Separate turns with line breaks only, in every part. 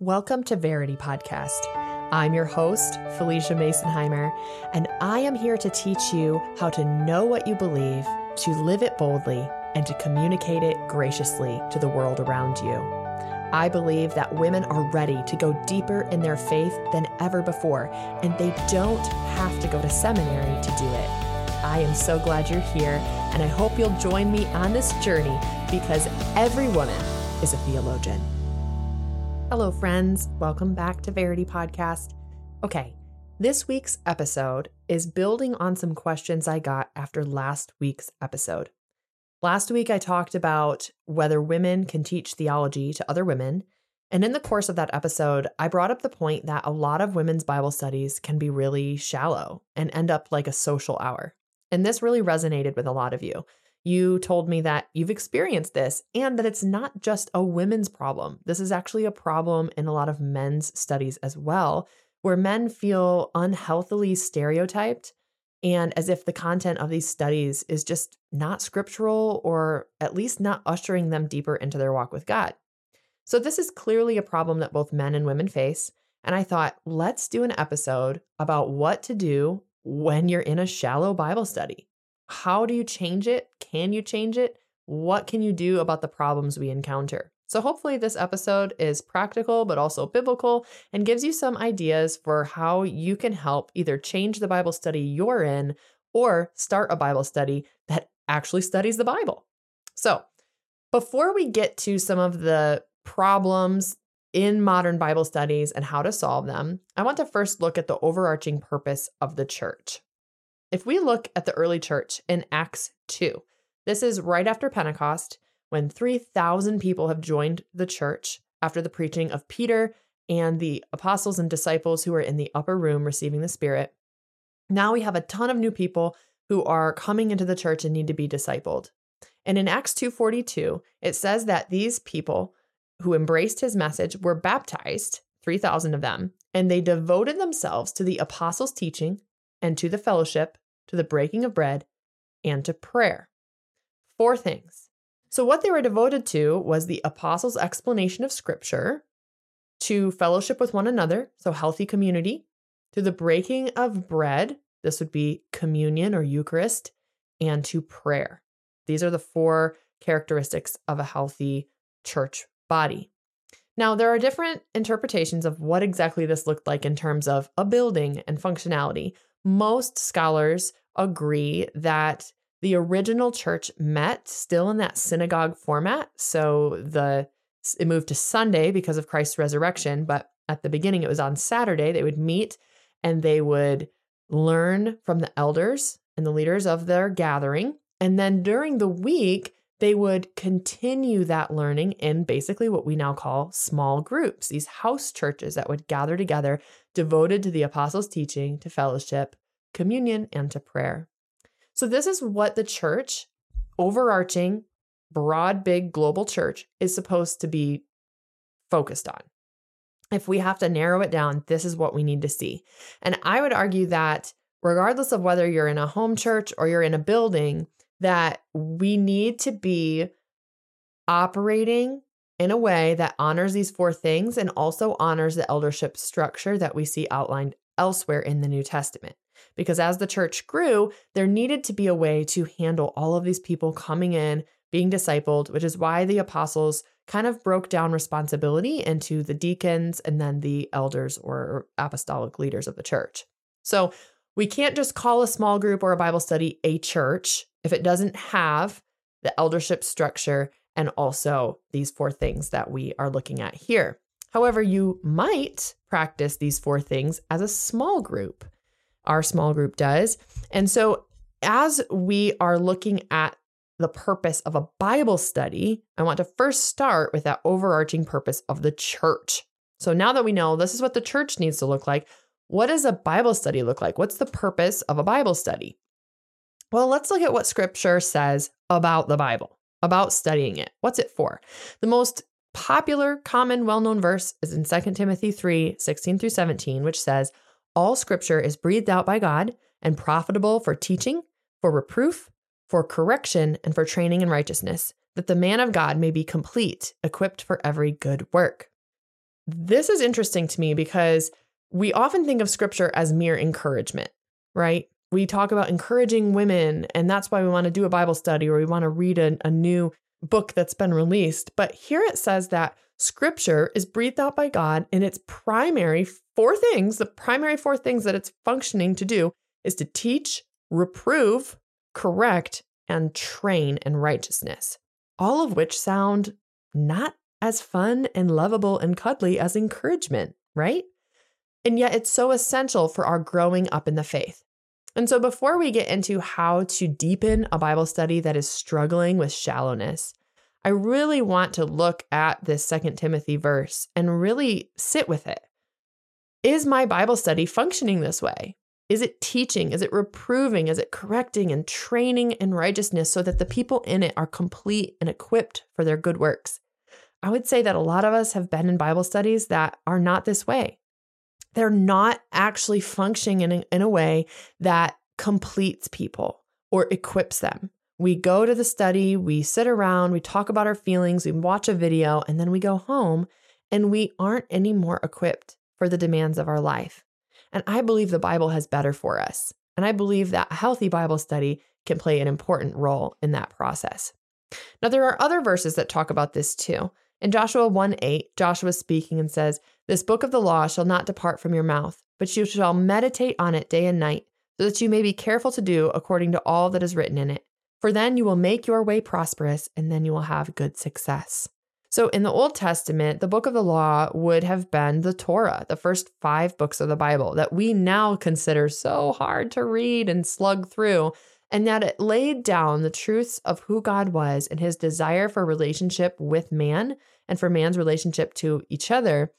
Welcome to Verity Podcast. I'm your host, Phylicia Masonheimer, and I am here to teach you how to know what you believe, to live it boldly, and to communicate it graciously to the world around you. I believe that women are ready to go deeper in their faith than ever before, and they don't have to go to seminary to do it. I am so glad you're here, and I hope you'll join me on this journey because every woman is a theologian. Hello, friends. Welcome back to Verity Podcast. Okay, this week's episode is building on some questions I got after last week's episode. Last week, I talked about whether women can teach theology to other women. And in the course of that episode, I brought up the point that a lot of women's Bible studies can be really shallow and end up like a social hour. And this really resonated with a lot of you. You told me that you've experienced this and that it's not just a women's problem. This is actually a problem in a lot of men's studies as well, where men feel unhealthily stereotyped and as if the content of these studies is just not scriptural or at least not ushering them deeper into their walk with God. So, this is clearly a problem that both men and women face. And I thought, let's do an episode about what to do when you're in a shallow Bible study. How do you change it? Can you change it? What can you do about the problems we encounter? So, hopefully, this episode is practical but also biblical and gives you some ideas for how you can help either change the Bible study you're in or start a Bible study that actually studies the Bible. So, before we get to some of the problems in modern Bible studies and how to solve them, I want to first look at the overarching purpose of the church. If we look at the early church in Acts 2, this is right after Pentecost when 3,000 people have joined the church after the preaching of Peter and the apostles and disciples who are in the upper room receiving the Spirit. Now we have a ton of new people who are coming into the church and need to be discipled. And in Acts 2:42, it says that these people who embraced his message were baptized, 3,000 of them, and they devoted themselves to the apostles' teaching and to the fellowship, to the breaking of bread, and to prayer. Four things. So, what they were devoted to was the apostles' explanation of scripture, to fellowship with one another, so healthy community, to the breaking of bread, this would be communion or Eucharist, and to prayer. These are the four characteristics of a healthy church body. Now, there are different interpretations of what exactly this looked like in terms of a building and functionality most scholars agree that the original church met still in that synagogue format. So the it moved to Sunday because of Christ's resurrection, but at the beginning it was on Saturday they would meet and they would learn from the elders and the leaders of their gathering. And then during the week, they would continue that learning in basically what we now call small groups, these house churches that would gather together devoted to the apostles' teaching, to fellowship, communion, and to prayer. So, this is what the church, overarching, broad, big global church, is supposed to be focused on. If we have to narrow it down, this is what we need to see. And I would argue that regardless of whether you're in a home church or you're in a building, that we need to be operating in a way that honors these four things and also honors the eldership structure that we see outlined elsewhere in the New Testament. Because as the church grew, there needed to be a way to handle all of these people coming in, being discipled, which is why the apostles kind of broke down responsibility into the deacons and then the elders or apostolic leaders of the church. So, we can't just call a small group or a Bible study a church if it doesn't have the eldership structure and also these four things that we are looking at here. However, you might practice these four things as a small group. Our small group does. And so, as we are looking at the purpose of a Bible study, I want to first start with that overarching purpose of the church. So, now that we know this is what the church needs to look like, what does a Bible study look like? What's the purpose of a Bible study? Well, let's look at what scripture says about the Bible, about studying it. What's it for? The most popular, common, well known verse is in 2 Timothy 3 16 through 17, which says, All scripture is breathed out by God and profitable for teaching, for reproof, for correction, and for training in righteousness, that the man of God may be complete, equipped for every good work. This is interesting to me because we often think of scripture as mere encouragement, right? We talk about encouraging women, and that's why we want to do a Bible study or we want to read a, a new book that's been released. But here it says that scripture is breathed out by God, and its primary four things, the primary four things that it's functioning to do is to teach, reprove, correct, and train in righteousness, all of which sound not as fun and lovable and cuddly as encouragement, right? And yet, it's so essential for our growing up in the faith. And so, before we get into how to deepen a Bible study that is struggling with shallowness, I really want to look at this Second Timothy verse and really sit with it. Is my Bible study functioning this way? Is it teaching? Is it reproving? Is it correcting and training in righteousness so that the people in it are complete and equipped for their good works? I would say that a lot of us have been in Bible studies that are not this way they're not actually functioning in a, in a way that completes people or equips them. We go to the study, we sit around, we talk about our feelings, we watch a video, and then we go home and we aren't any more equipped for the demands of our life. And I believe the Bible has better for us. And I believe that healthy Bible study can play an important role in that process. Now, there are other verses that talk about this too. In Joshua 1 8, Joshua speaking and says, This book of the law shall not depart from your mouth, but you shall meditate on it day and night, so that you may be careful to do according to all that is written in it. For then you will make your way prosperous, and then you will have good success. So, in the Old Testament, the book of the law would have been the Torah, the first five books of the Bible that we now consider so hard to read and slug through and that it laid down the truths of who God was and his desire for relationship with man and for man's relationship to each other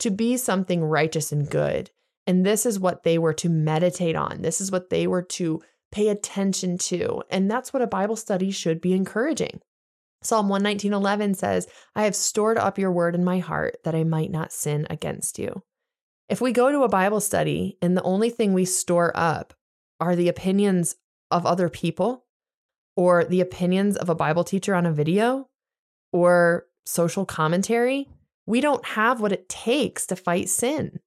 to be something righteous and good. And this is what they were to meditate on. This is what they were to pay attention to. And that's what a Bible study should be encouraging. Psalm 119:11 says, "I have stored up your word in my heart that I might not sin against you." If we go to a Bible study and the only thing we store up are the opinions of other people or the opinions of a Bible teacher on a video or social commentary. We don't have what it takes to fight sin.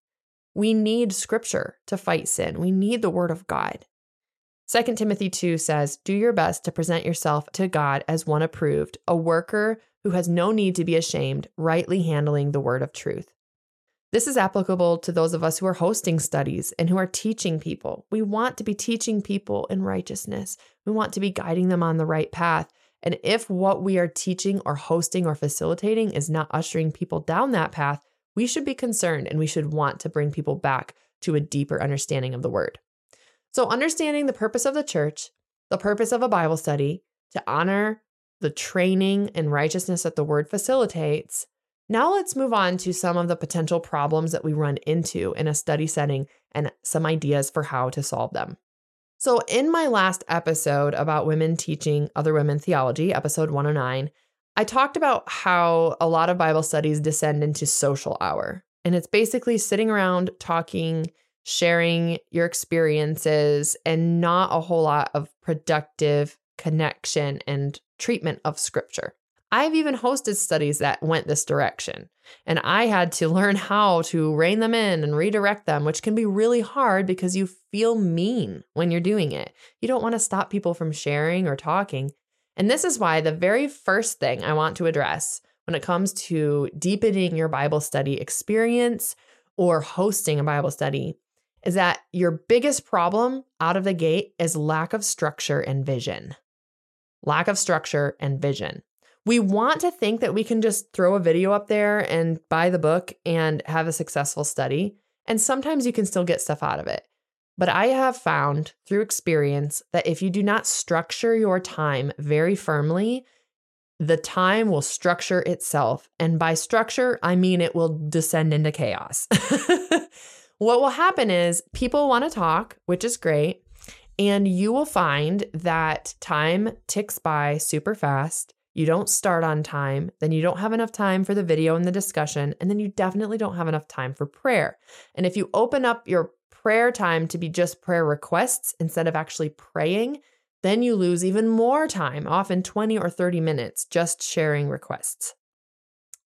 We need scripture to fight sin. We need the word of God. 2 Timothy 2 says, Do your best to present yourself to God as one approved, a worker who has no need to be ashamed, rightly handling the word of truth. This is applicable to those of us who are hosting studies and who are teaching people. We want to be teaching people in righteousness, we want to be guiding them on the right path. And if what we are teaching or hosting or facilitating is not ushering people down that path, we should be concerned and we should want to bring people back to a deeper understanding of the word. So, understanding the purpose of the church, the purpose of a Bible study, to honor the training and righteousness that the word facilitates, now let's move on to some of the potential problems that we run into in a study setting and some ideas for how to solve them. So, in my last episode about women teaching other women theology, episode 109, I talked about how a lot of Bible studies descend into social hour. And it's basically sitting around talking, sharing your experiences, and not a whole lot of productive connection and treatment of scripture. I've even hosted studies that went this direction, and I had to learn how to rein them in and redirect them, which can be really hard because you feel mean when you're doing it. You don't want to stop people from sharing or talking. And this is why the very first thing I want to address when it comes to deepening your Bible study experience or hosting a Bible study is that your biggest problem out of the gate is lack of structure and vision. Lack of structure and vision we want to think that we can just throw a video up there and buy the book and have a successful study. And sometimes you can still get stuff out of it. But I have found through experience that if you do not structure your time very firmly, the time will structure itself. And by structure, I mean it will descend into chaos. what will happen is people want to talk, which is great. And you will find that time ticks by super fast you don't start on time, then you don't have enough time for the video and the discussion, and then you definitely don't have enough time for prayer. And if you open up your prayer time to be just prayer requests instead of actually praying, then you lose even more time, often 20 or 30 minutes, just sharing requests.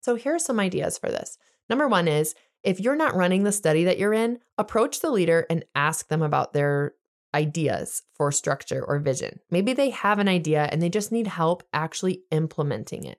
So here are some ideas for this. Number one is if you're not running the study that you're in, approach the leader and ask them about their ideas for structure or vision. Maybe they have an idea and they just need help actually implementing it.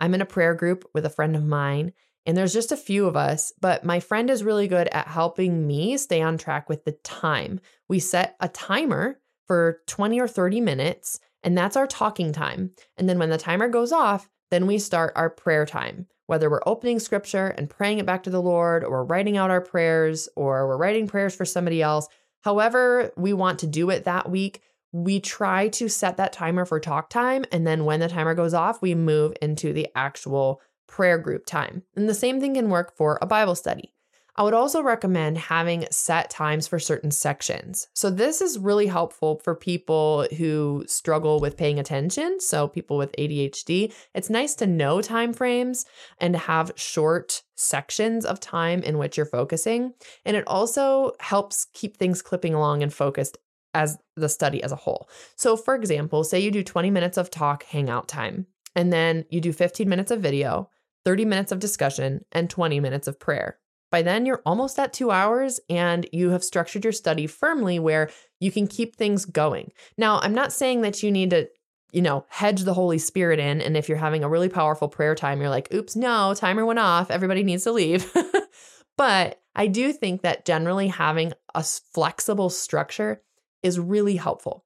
I'm in a prayer group with a friend of mine, and there's just a few of us, but my friend is really good at helping me stay on track with the time. We set a timer for 20 or 30 minutes, and that's our talking time. And then when the timer goes off, then we start our prayer time, whether we're opening scripture and praying it back to the Lord, or writing out our prayers, or we're writing prayers for somebody else however we want to do it that week, we try to set that timer for talk time. And then when the timer goes off, we move into the actual prayer group time. And the same thing can work for a Bible study. I would also recommend having set times for certain sections. So, this is really helpful for people who struggle with paying attention. So, people with ADHD, it's nice to know time frames and have short sections of time in which you're focusing. And it also helps keep things clipping along and focused as the study as a whole. So, for example, say you do 20 minutes of talk hangout time, and then you do 15 minutes of video, 30 minutes of discussion, and 20 minutes of prayer. By then, you're almost at two hours and you have structured your study firmly where you can keep things going. Now, I'm not saying that you need to you know, hedge the Holy Spirit in. And if you're having a really powerful prayer time, you're like, oops, no, timer went off. Everybody needs to leave. but I do think that generally having a flexible structure is really helpful.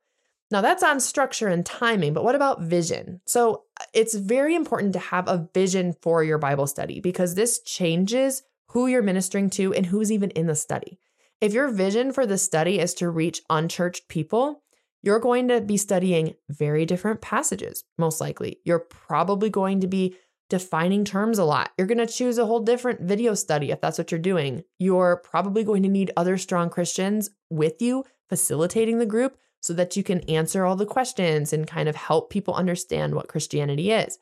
Now, that's on structure and timing, but what about vision? So, uh, it's very important to have a vision for your Bible study because this changes who you're ministering to, and who's even in the study. If your vision for the study is to reach unchurched people, you're going to be studying very different passages, most likely. You're probably going to be defining terms a lot. You're going to choose a whole different video study if that's what you're doing. You're probably going to need other strong Christians with you facilitating the group so that you can answer all the questions and kind of help people understand what Christianity is.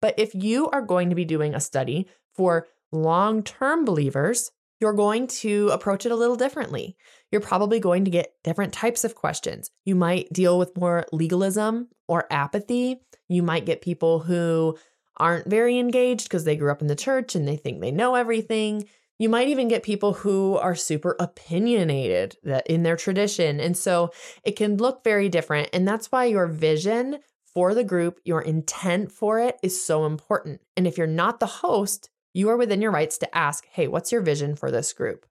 But if you are going to be doing a study for long term believers, you're going to approach it a little differently. You're probably going to get different types of questions. You might deal with more legalism or apathy. You might get people who aren't very engaged because they grew up in the church and they think they know everything. You might even get people who are super opinionated in their tradition. And so it can look very different. And that's why your vision for the group, your intent for it is so important. And if you're not the host, you are within your rights to ask, hey, what's your vision for this group?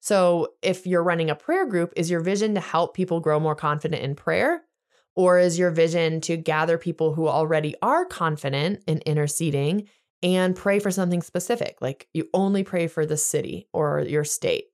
So, if you're running a prayer group, is your vision to help people grow more confident in prayer? Or is your vision to gather people who already are confident in interceding and pray for something specific? Like you only pray for the city or your state,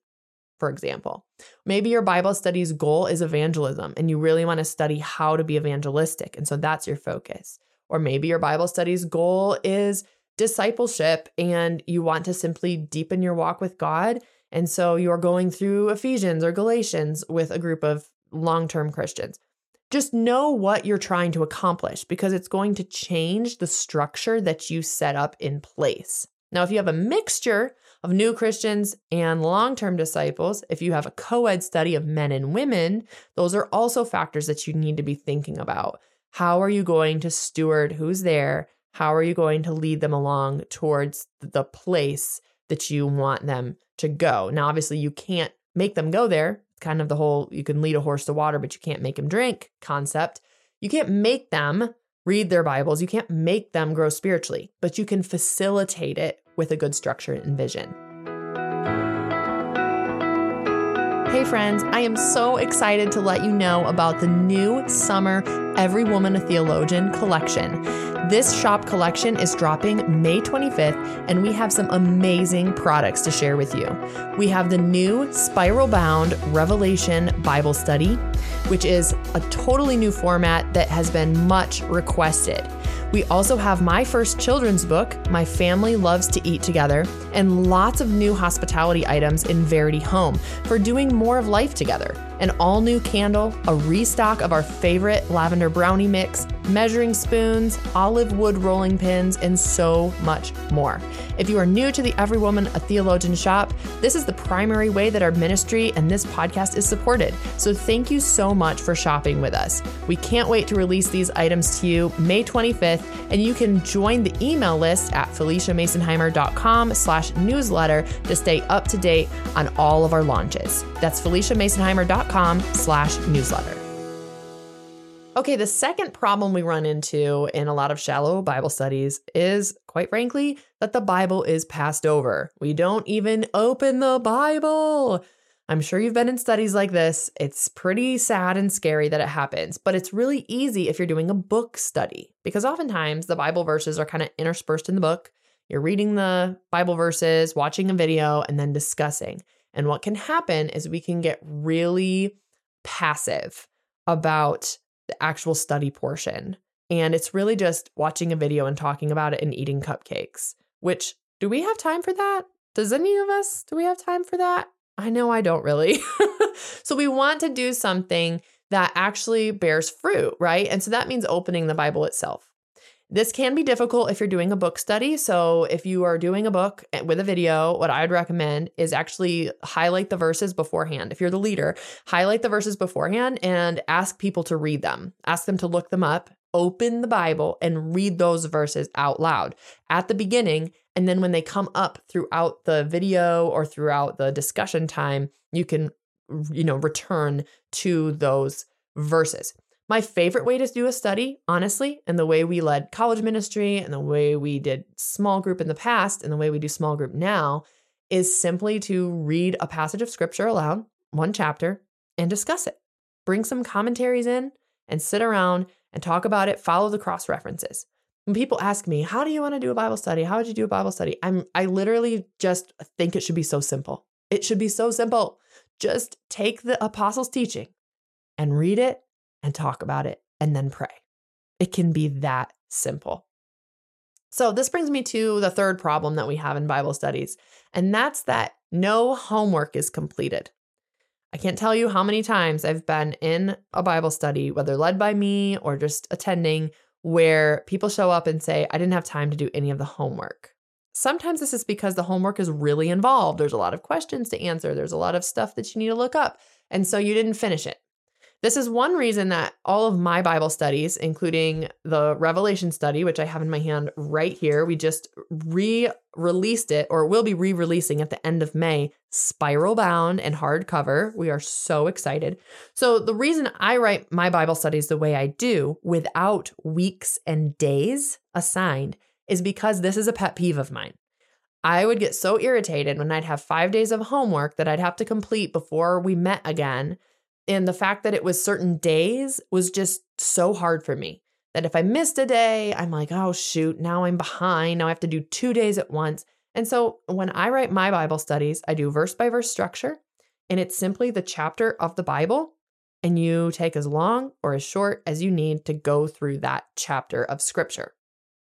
for example. Maybe your Bible study's goal is evangelism and you really want to study how to be evangelistic. And so that's your focus. Or maybe your Bible study's goal is discipleship and you want to simply deepen your walk with God. And so you're going through Ephesians or Galatians with a group of long term Christians. Just know what you're trying to accomplish because it's going to change the structure that you set up in place. Now, if you have a mixture of new Christians and long term disciples, if you have a co ed study of men and women, those are also factors that you need to be thinking about. How are you going to steward who's there how are you going to lead them along towards the place that you want them to go? Now, obviously, you can't make them go there. It's kind of the whole you can lead a horse to water, but you can't make him drink concept. You can't make them read their Bibles. You can't make them grow spiritually, but you can facilitate it with a good structure and vision. Hey, friends, I am so excited to let you know about the new summer Every Woman a Theologian collection. This shop collection is dropping May 25th, and we have some amazing products to share with you. We have the new spiral bound Revelation Bible Study, which is a totally new format that has been much requested. We also have my first children's book, My Family Loves to Eat Together, and lots of new hospitality items in Verity Home for doing more of life together. An all new candle, a restock of our favorite lavender brownie mix, measuring spoons, olive wood rolling pins, and so much more. If you are new to the Every Woman a Theologian shop, this is the primary way that our ministry and this podcast is supported. So thank you so much for shopping with us. We can't wait to release these items to you May 25th, and you can join the email list at PhyliciaMasonheimer.com slash newsletter to stay up to date on all of our launches. That's PhyliciaMasonheimer.com slash newsletter. Okay, the second problem we run into in a lot of shallow Bible studies is, quite frankly, that the Bible is passed over. We don't even open the Bible. I'm sure you've been in studies like this. It's pretty sad and scary that it happens, but it's really easy if you're doing a book study because oftentimes the Bible verses are kind of interspersed in the book. You're reading the Bible verses, watching a video, and then discussing. And what can happen is we can get really passive about the actual study portion. And it's really just watching a video and talking about it and eating cupcakes, which do we have time for that? Does any of us, do we have time for that? I know I don't really. so we want to do something that actually bears fruit, right? And so that means opening the Bible itself. This can be difficult if you're doing a book study. So, if you are doing a book eh, with a video, what I would recommend is actually highlight the verses beforehand. If you're the leader, highlight the verses beforehand and ask people to read them, ask them to look them up. Open the Bible and read those verses out loud at the beginning. And then when they come up throughout the video or throughout the discussion time, you can, you know, return to those verses. My favorite way to do a study, honestly, and the way we led college ministry and the way we did small group in the past and the way we do small group now is simply to read a passage of scripture aloud, one chapter, and discuss it. Bring some commentaries in and sit around and talk about it, follow the cross references. When people ask me, "How do you want to do a Bible study? How would you do a Bible study?" I'm I literally just think it should be so simple. It should be so simple. Just take the apostles' teaching and read it and talk about it and then pray. It can be that simple. So, this brings me to the third problem that we have in Bible studies, and that's that no homework is completed. I can't tell you how many times I've been in a Bible study, whether led by me or just attending, where people show up and say, I didn't have time to do any of the homework. Sometimes this is because the homework is really involved. There's a lot of questions to answer, there's a lot of stuff that you need to look up. And so you didn't finish it. This is one reason that all of my Bible studies, including the Revelation study, which I have in my hand right here, we just re released it or will be re releasing at the end of May, spiral bound and hardcover. We are so excited. So, the reason I write my Bible studies the way I do without weeks and days assigned is because this is a pet peeve of mine. I would get so irritated when I'd have five days of homework that I'd have to complete before we met again and the fact that it was certain days was just so hard for me that if I missed a day, I'm like, oh, shoot, now I'm behind. Now I have to do two days at once. And so when I write my Bible studies, I do verse by verse structure, and it's simply the chapter of the Bible. And you take as long or as short as you need to go through that chapter of scripture.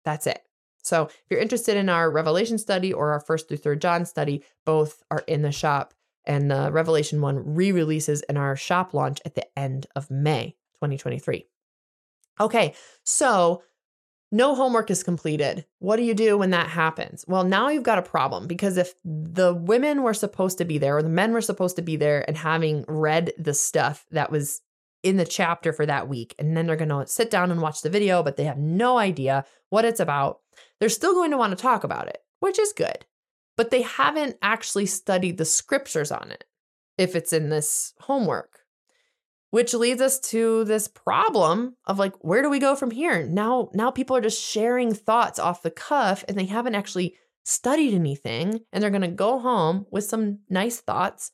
That's it. So if you're interested in our Revelation study or our first through third John study, both are in the shop and the Revelation 1 re releases in our shop launch at the end of May 2023. Okay, so no homework is completed. What do you do when that happens? Well, now you've got a problem because if the women were supposed to be there or the men were supposed to be there and having read the stuff that was in the chapter for that week, and then they're going to sit down and watch the video, but they have no idea what it's about, they're still going to want to talk about it, which is good but they haven't actually studied the scriptures on it if it's in this homework. Which leads us to this problem of like where do we go from here? Now now people are just sharing thoughts off the cuff and they haven't actually studied anything and they're going to go home with some nice thoughts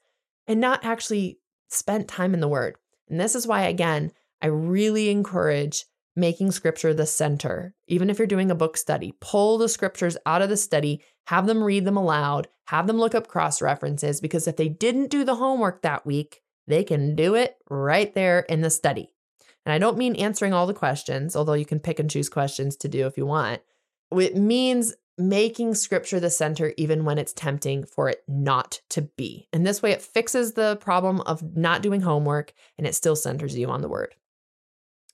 and not actually spent time in the word. And this is why again, I really encourage making scripture the center. Even if you're doing a book study, pull the scriptures out of the study have them read them aloud, have them look up cross references, because if they didn't do the homework that week, they can do it right there in the study. And I don't mean answering all the questions, although you can pick and choose questions to do if you want. It means making scripture the center even when it's tempting for it not to be. And this way it fixes the problem of not doing homework and it still centers you on the word.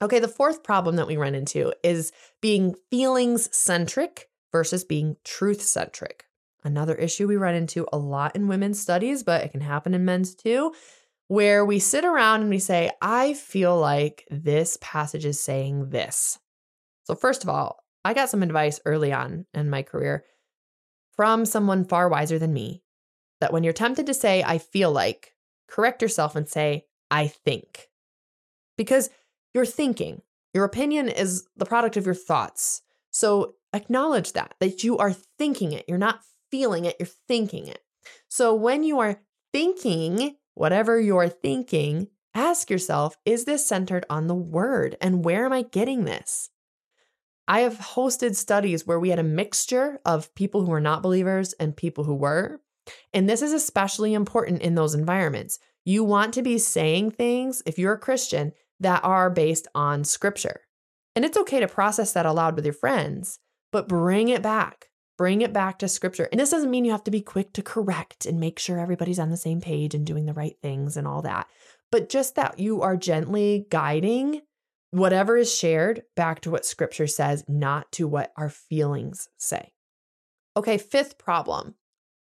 Okay, the fourth problem that we run into is being feelings centric versus being truth centric. Another issue we run into a lot in women's studies, but it can happen in men's too, where we sit around and we say, I feel like this passage is saying this. So, first of all, I got some advice early on in my career from someone far wiser than me that when you're tempted to say, I feel like, correct yourself and say, I think. Because you're thinking, your opinion is the product of your thoughts. So Acknowledge that, that you are thinking it. You're not feeling it, you're thinking it. So when you are thinking, whatever you're thinking, ask yourself, is this centered on the word? And where am I getting this? I have hosted studies where we had a mixture of people who are not believers and people who were. And this is especially important in those environments. You want to be saying things, if you're a Christian, that are based on scripture. And it's okay to process that aloud with your friends, but bring it back. Bring it back to scripture. And this doesn't mean you have to be quick to correct and make sure everybody's on the same page and doing the right things and all that. But just that you are gently guiding whatever is shared back to what scripture says, not to what our feelings say. Okay, fifth problem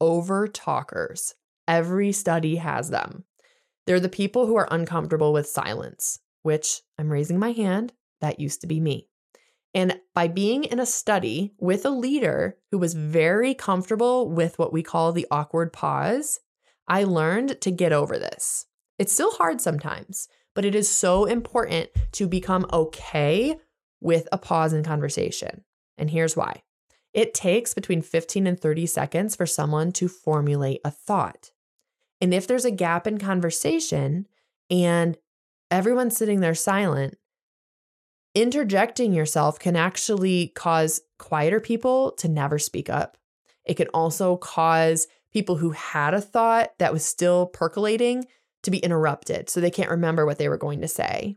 over talkers. Every study has them. They're the people who are uncomfortable with silence, which I'm raising my hand. That used to be me. And by being in a study with a leader who was very comfortable with what we call the awkward pause, I learned to get over this. It's still hard sometimes, but it is so important to become okay with a pause in conversation. And here's why it takes between 15 and 30 seconds for someone to formulate a thought. And if there's a gap in conversation and everyone's sitting there silent, interjecting yourself can actually cause quieter people to never speak up. It can also cause people who had a thought that was still percolating to be interrupted so they can't remember what they were going to say.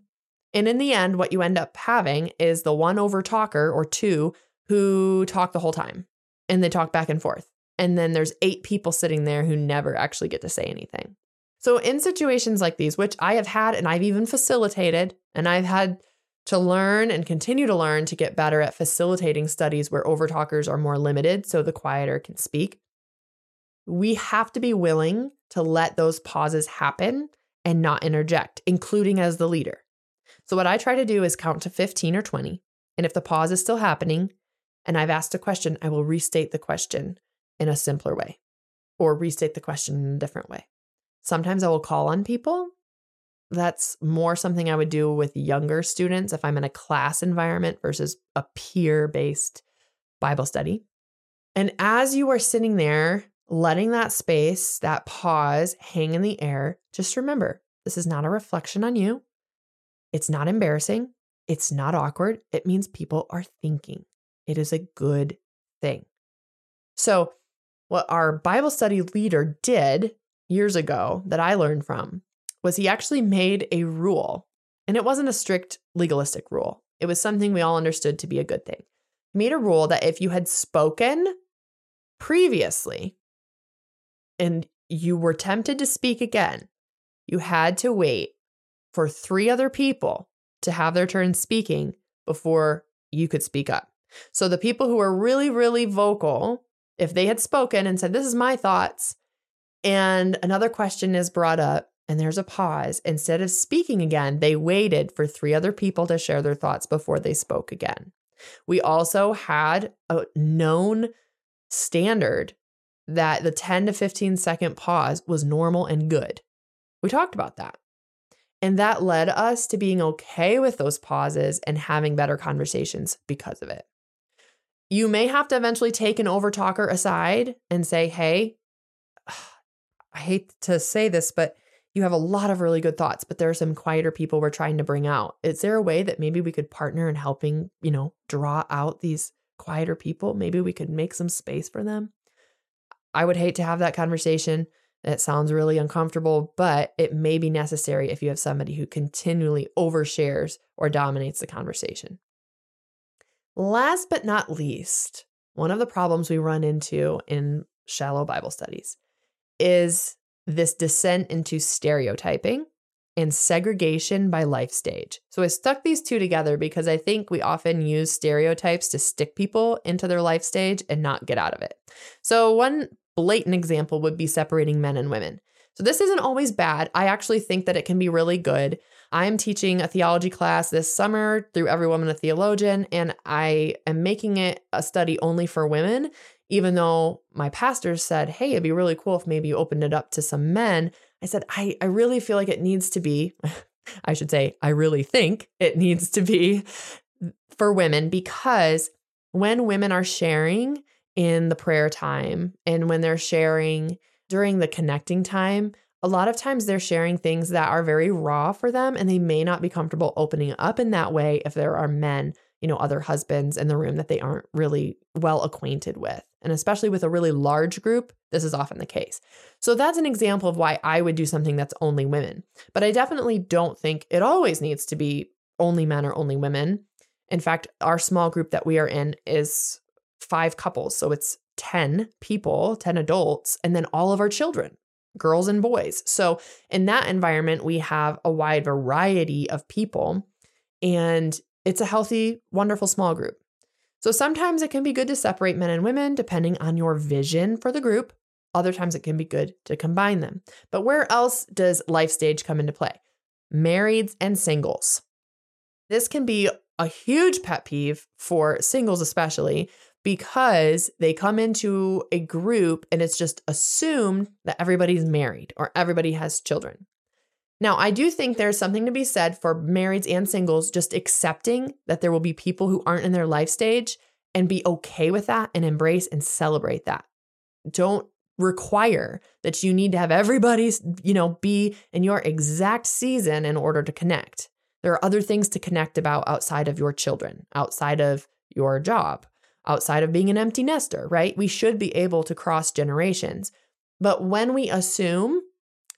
And in the end, what you end up having is the one over talker or two who talk the whole time and they talk back and forth. And then there's eight people sitting there who never actually get to say anything. So, in situations like these, which I have had and I've even facilitated, and I've had to learn and continue to learn to get better at facilitating studies where overtalkers are more limited so the quieter can speak. We have to be willing to let those pauses happen and not interject, including as the leader. So, what I try to do is count to 15 or 20. And if the pause is still happening and I've asked a question, I will restate the question in a simpler way or restate the question in a different way. Sometimes I will call on people that's more something I would do with younger students if I'm in a class environment versus a peer based Bible study. And as you are sitting there, letting that space, that pause hang in the air, just remember this is not a reflection on you. It's not embarrassing. It's not awkward. It means people are thinking. It is a good thing. So, what our Bible study leader did years ago that I learned from was he actually made a rule. And it wasn't a strict legalistic rule, it was something we all understood to be a good thing. He made a rule that if you had spoken previously and you were tempted to speak again, you had to wait for three other people to have their turn speaking before you could speak up. So the people who were really, really vocal, if they had spoken and said, This is my thoughts, and another question is brought up, and there's a pause. Instead of speaking again, they waited for three other people to share their thoughts before they spoke again. We also had a known standard that the 10 to 15 second pause was normal and good. We talked about that. And that led us to being okay with those pauses and having better conversations because of it. You may have to eventually take an overtalker aside and say, hey, I hate to say this, but you have a lot of really good thoughts, but there are some quieter people we're trying to bring out. Is there a way that maybe we could partner in helping, you know, draw out these quieter people? Maybe we could make some space for them. I would hate to have that conversation. it sounds really uncomfortable, but it may be necessary if you have somebody who continually overshares or dominates the conversation. Last but not least, one of the problems we run into in shallow Bible studies is this descent into stereotyping and segregation by life stage. So I stuck these two together because I think we often use stereotypes to stick people into their life stage and not get out of it. So one blatant example would be separating men and women. So this isn't always bad. I actually think that it can be really good. I'm teaching a theology class this summer through Every Woman a Theologian, and I am making it a study only for women even though my pastor said, Hey, it'd be really cool if maybe you opened it up to some men, I said, I, I really feel like it needs to be, I should say, I really think it needs to be for women because when women are sharing in the prayer time and when they're sharing during the connecting time, a lot of times they're sharing things that are very raw for them and they may not be comfortable opening up in that way if there are men, you know, other husbands in the room that they aren't really well acquainted with. And especially with a really large group, this is often the case. So that's an example of why I would do something that's only women. But I definitely don't think it always needs to be only men or only women. In fact, our small group that we are in is five couples. So it's 10 people, 10 adults, and then all of our children, girls and boys. So in that environment, we have a wide variety of people. And it's a healthy, wonderful small group. So sometimes it can be good to separate men and women depending on your vision for the group. Other times it can be good to combine them. But where else does life stage come into play? Marrieds and singles. This can be a huge pet peeve for singles, especially because they come into a group and it's just assumed that everybody's married or everybody has children. Now, I do think there's something to be said for marrieds and singles just accepting that there will be people who aren't in their life stage and be okay with that and embrace and celebrate that. Don't require that you need to have everybody's, you know, be in your exact season in order to connect. There are other things to connect about outside of your children, outside of your job, outside of being an empty nester, right? We should be able to cross generations. But when we assume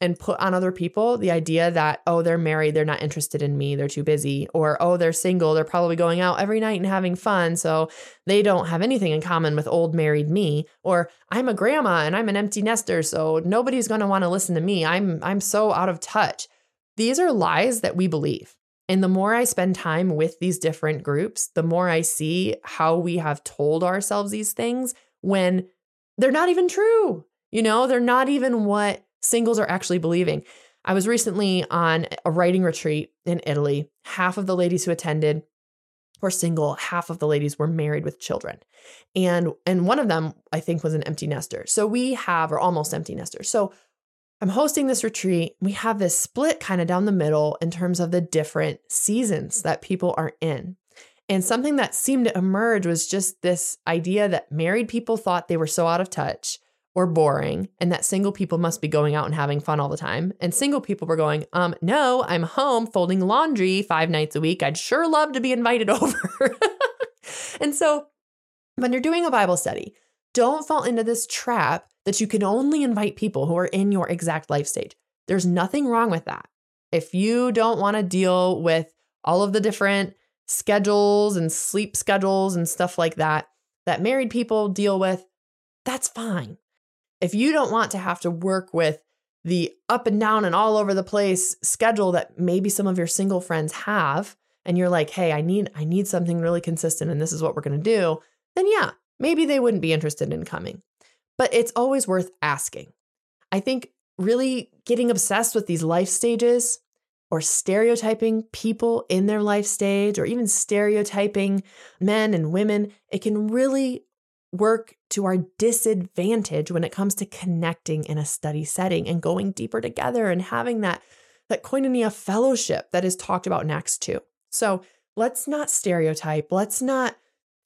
and put on other people the idea that, oh, they're married, they're not interested in me, they're too busy, or oh, they're single, they're probably going out every night and having fun, so they don't have anything in common with old married me, or I'm a grandma and I'm an empty nester, so nobody's going to want to listen to me. I'm I'm so out of touch. These are lies that we believe. And the more I spend time with these different groups, the more I see how we have told ourselves these things when they're not even true. You know, they're not even what singles are actually believing. I was recently on a writing retreat in Italy. Half of the ladies who attended were single, half of the ladies were married with children. And and one of them I think was an empty nester. So we have or almost empty nester. So I'm hosting this retreat. We have this split kind of down the middle in terms of the different seasons that people are in. And something that seemed to emerge was just this idea that married people thought they were so out of touch or boring and that single people must be going out and having fun all the time. And single people were going, um, no, I'm home folding laundry five nights a week. I'd sure love to be invited over. and so when you're doing a Bible study, don't fall into this trap that you can only invite people who are in your exact life stage. There's nothing wrong with that. If you don't want to deal with all of the different schedules and sleep schedules and stuff like that that married people deal with, that's fine if you don't want to have to work with the up and down and all over the place schedule that maybe some of your single friends have and you're like hey i need i need something really consistent and this is what we're going to do then yeah maybe they wouldn't be interested in coming but it's always worth asking i think really getting obsessed with these life stages or stereotyping people in their life stage or even stereotyping men and women it can really work to our disadvantage when it comes to connecting in a study setting and going deeper together and having that that koinonia fellowship that is talked about Acts 2. So let's not stereotype. Let's not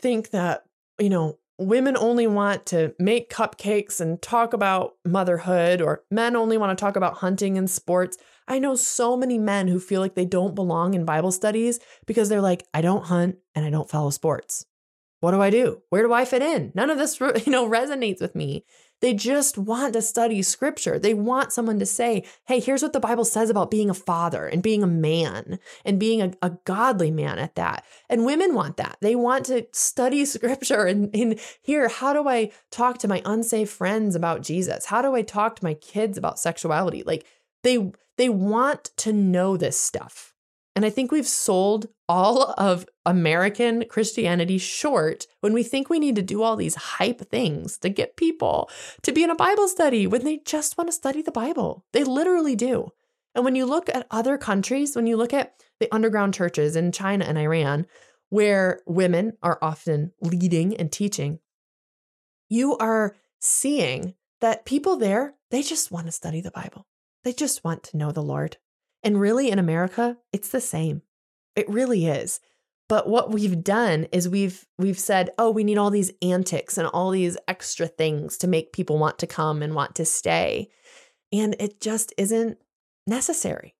think that, you know, women only want to make cupcakes and talk about motherhood or men only want to talk about hunting and sports. I know so many men who feel like they don't belong in Bible studies because they're like, I don't hunt and I don't follow sports. What do I do? Where do I fit in? None of this, you know, resonates with me. They just want to study scripture. They want someone to say, hey, here's what the Bible says about being a father and being a man and being a, a godly man at that. And women want that. They want to study scripture and, and hear how do I talk to my unsafe friends about Jesus? How do I talk to my kids about sexuality? Like they they want to know this stuff. And I think we've sold all of American Christianity short when we think we need to do all these hype things to get people to be in a Bible study when they just want to study the Bible. They literally do. And when you look at other countries, when you look at the underground churches in China and Iran, where women are often leading and teaching, you are seeing that people there, they just want to study the Bible. They just want to know the Lord. And really, in America, it's the same. It really is. But what we've done is we've we've said, "Oh, we need all these antics and all these extra things to make people want to come and want to stay." And it just isn't necessary.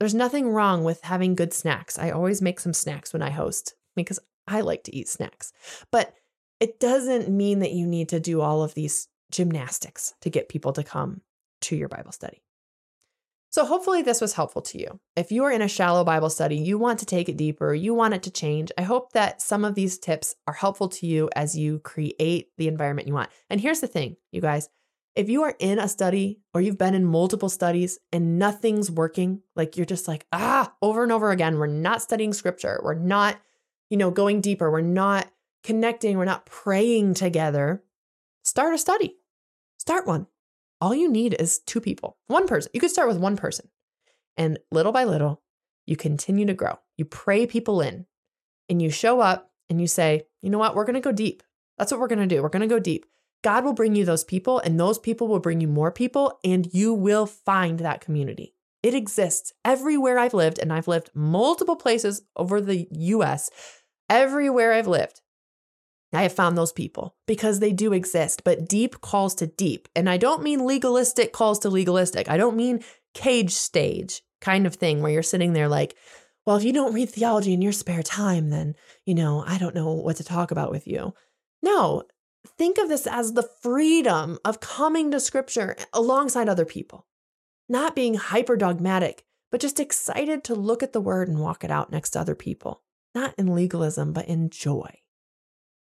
There's nothing wrong with having good snacks. I always make some snacks when I host because I like to eat snacks. But it doesn't mean that you need to do all of these gymnastics to get people to come to your Bible study. So, hopefully, this was helpful to you. If you are in a shallow Bible study, you want to take it deeper, you want it to change, I hope that some of these tips are helpful to you as you create the environment you want. And here's the thing, you guys if you are in a study or you've been in multiple studies and nothing's working, like you're just like, ah, over and over again, we're not studying scripture, we're not, you know, going deeper, we're not connecting, we're not praying together, start a study, start one all you need is two people, one person. You could start with one person. And little by little, you continue to grow. You pray people in and you show up and you say, you know what? We're going to go deep. That's what we're going to do. We're going to go deep. God will bring you those people, and those people will bring you more people, and you will find that community. It exists everywhere I've lived, and I've lived multiple places over the US. Everywhere I've lived, I have found those people because they do exist, but deep calls to deep. And I don't mean legalistic calls to legalistic. I don't mean cage stage kind of thing where you're sitting there like, well, if you don't read theology in your spare time, then, you know, I don't know what to talk about with you. No, think of this as the freedom of coming to scripture alongside other people, not being hyper dogmatic, but just excited to look at the word and walk it out next to other people, not in legalism, but in joy.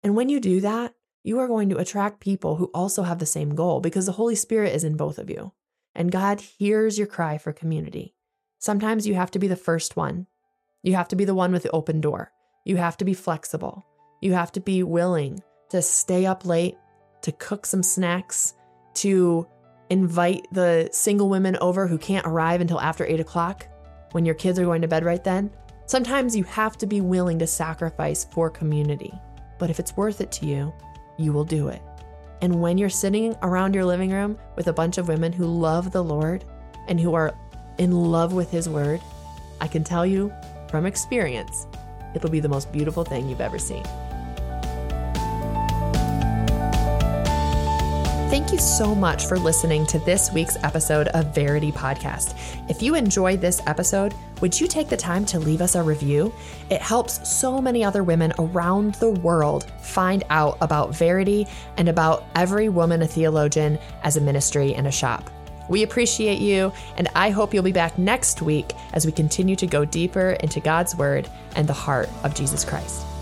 And when you do that, you are going to attract people who also have the same goal because the Holy Spirit is in both of you. And God hears your cry for community. Sometimes you have to be the first one. You have to be the one with the open door. You have to be flexible. You have to be willing to stay up late, to cook some snacks, to invite the single women over who can't arrive until after eight o'clock when your kids are going to bed right then. Sometimes you have to be willing to sacrifice for community. But if it's worth it to you, you will do it. And when you're sitting around your living room with a bunch of women who love the Lord and who are in love with His Word, I can tell you from experience, it'll be the most beautiful thing you've ever seen. Thank you so much for listening to this week's episode of Verity Podcast. If you enjoyed this episode, would you take the time to leave us a review? It helps so many other women around the world find out about Verity and about Every Woman a Theologian as a ministry and a shop. We appreciate you, and I hope you'll be back next week as we continue to go deeper into God's Word and the heart of Jesus Christ.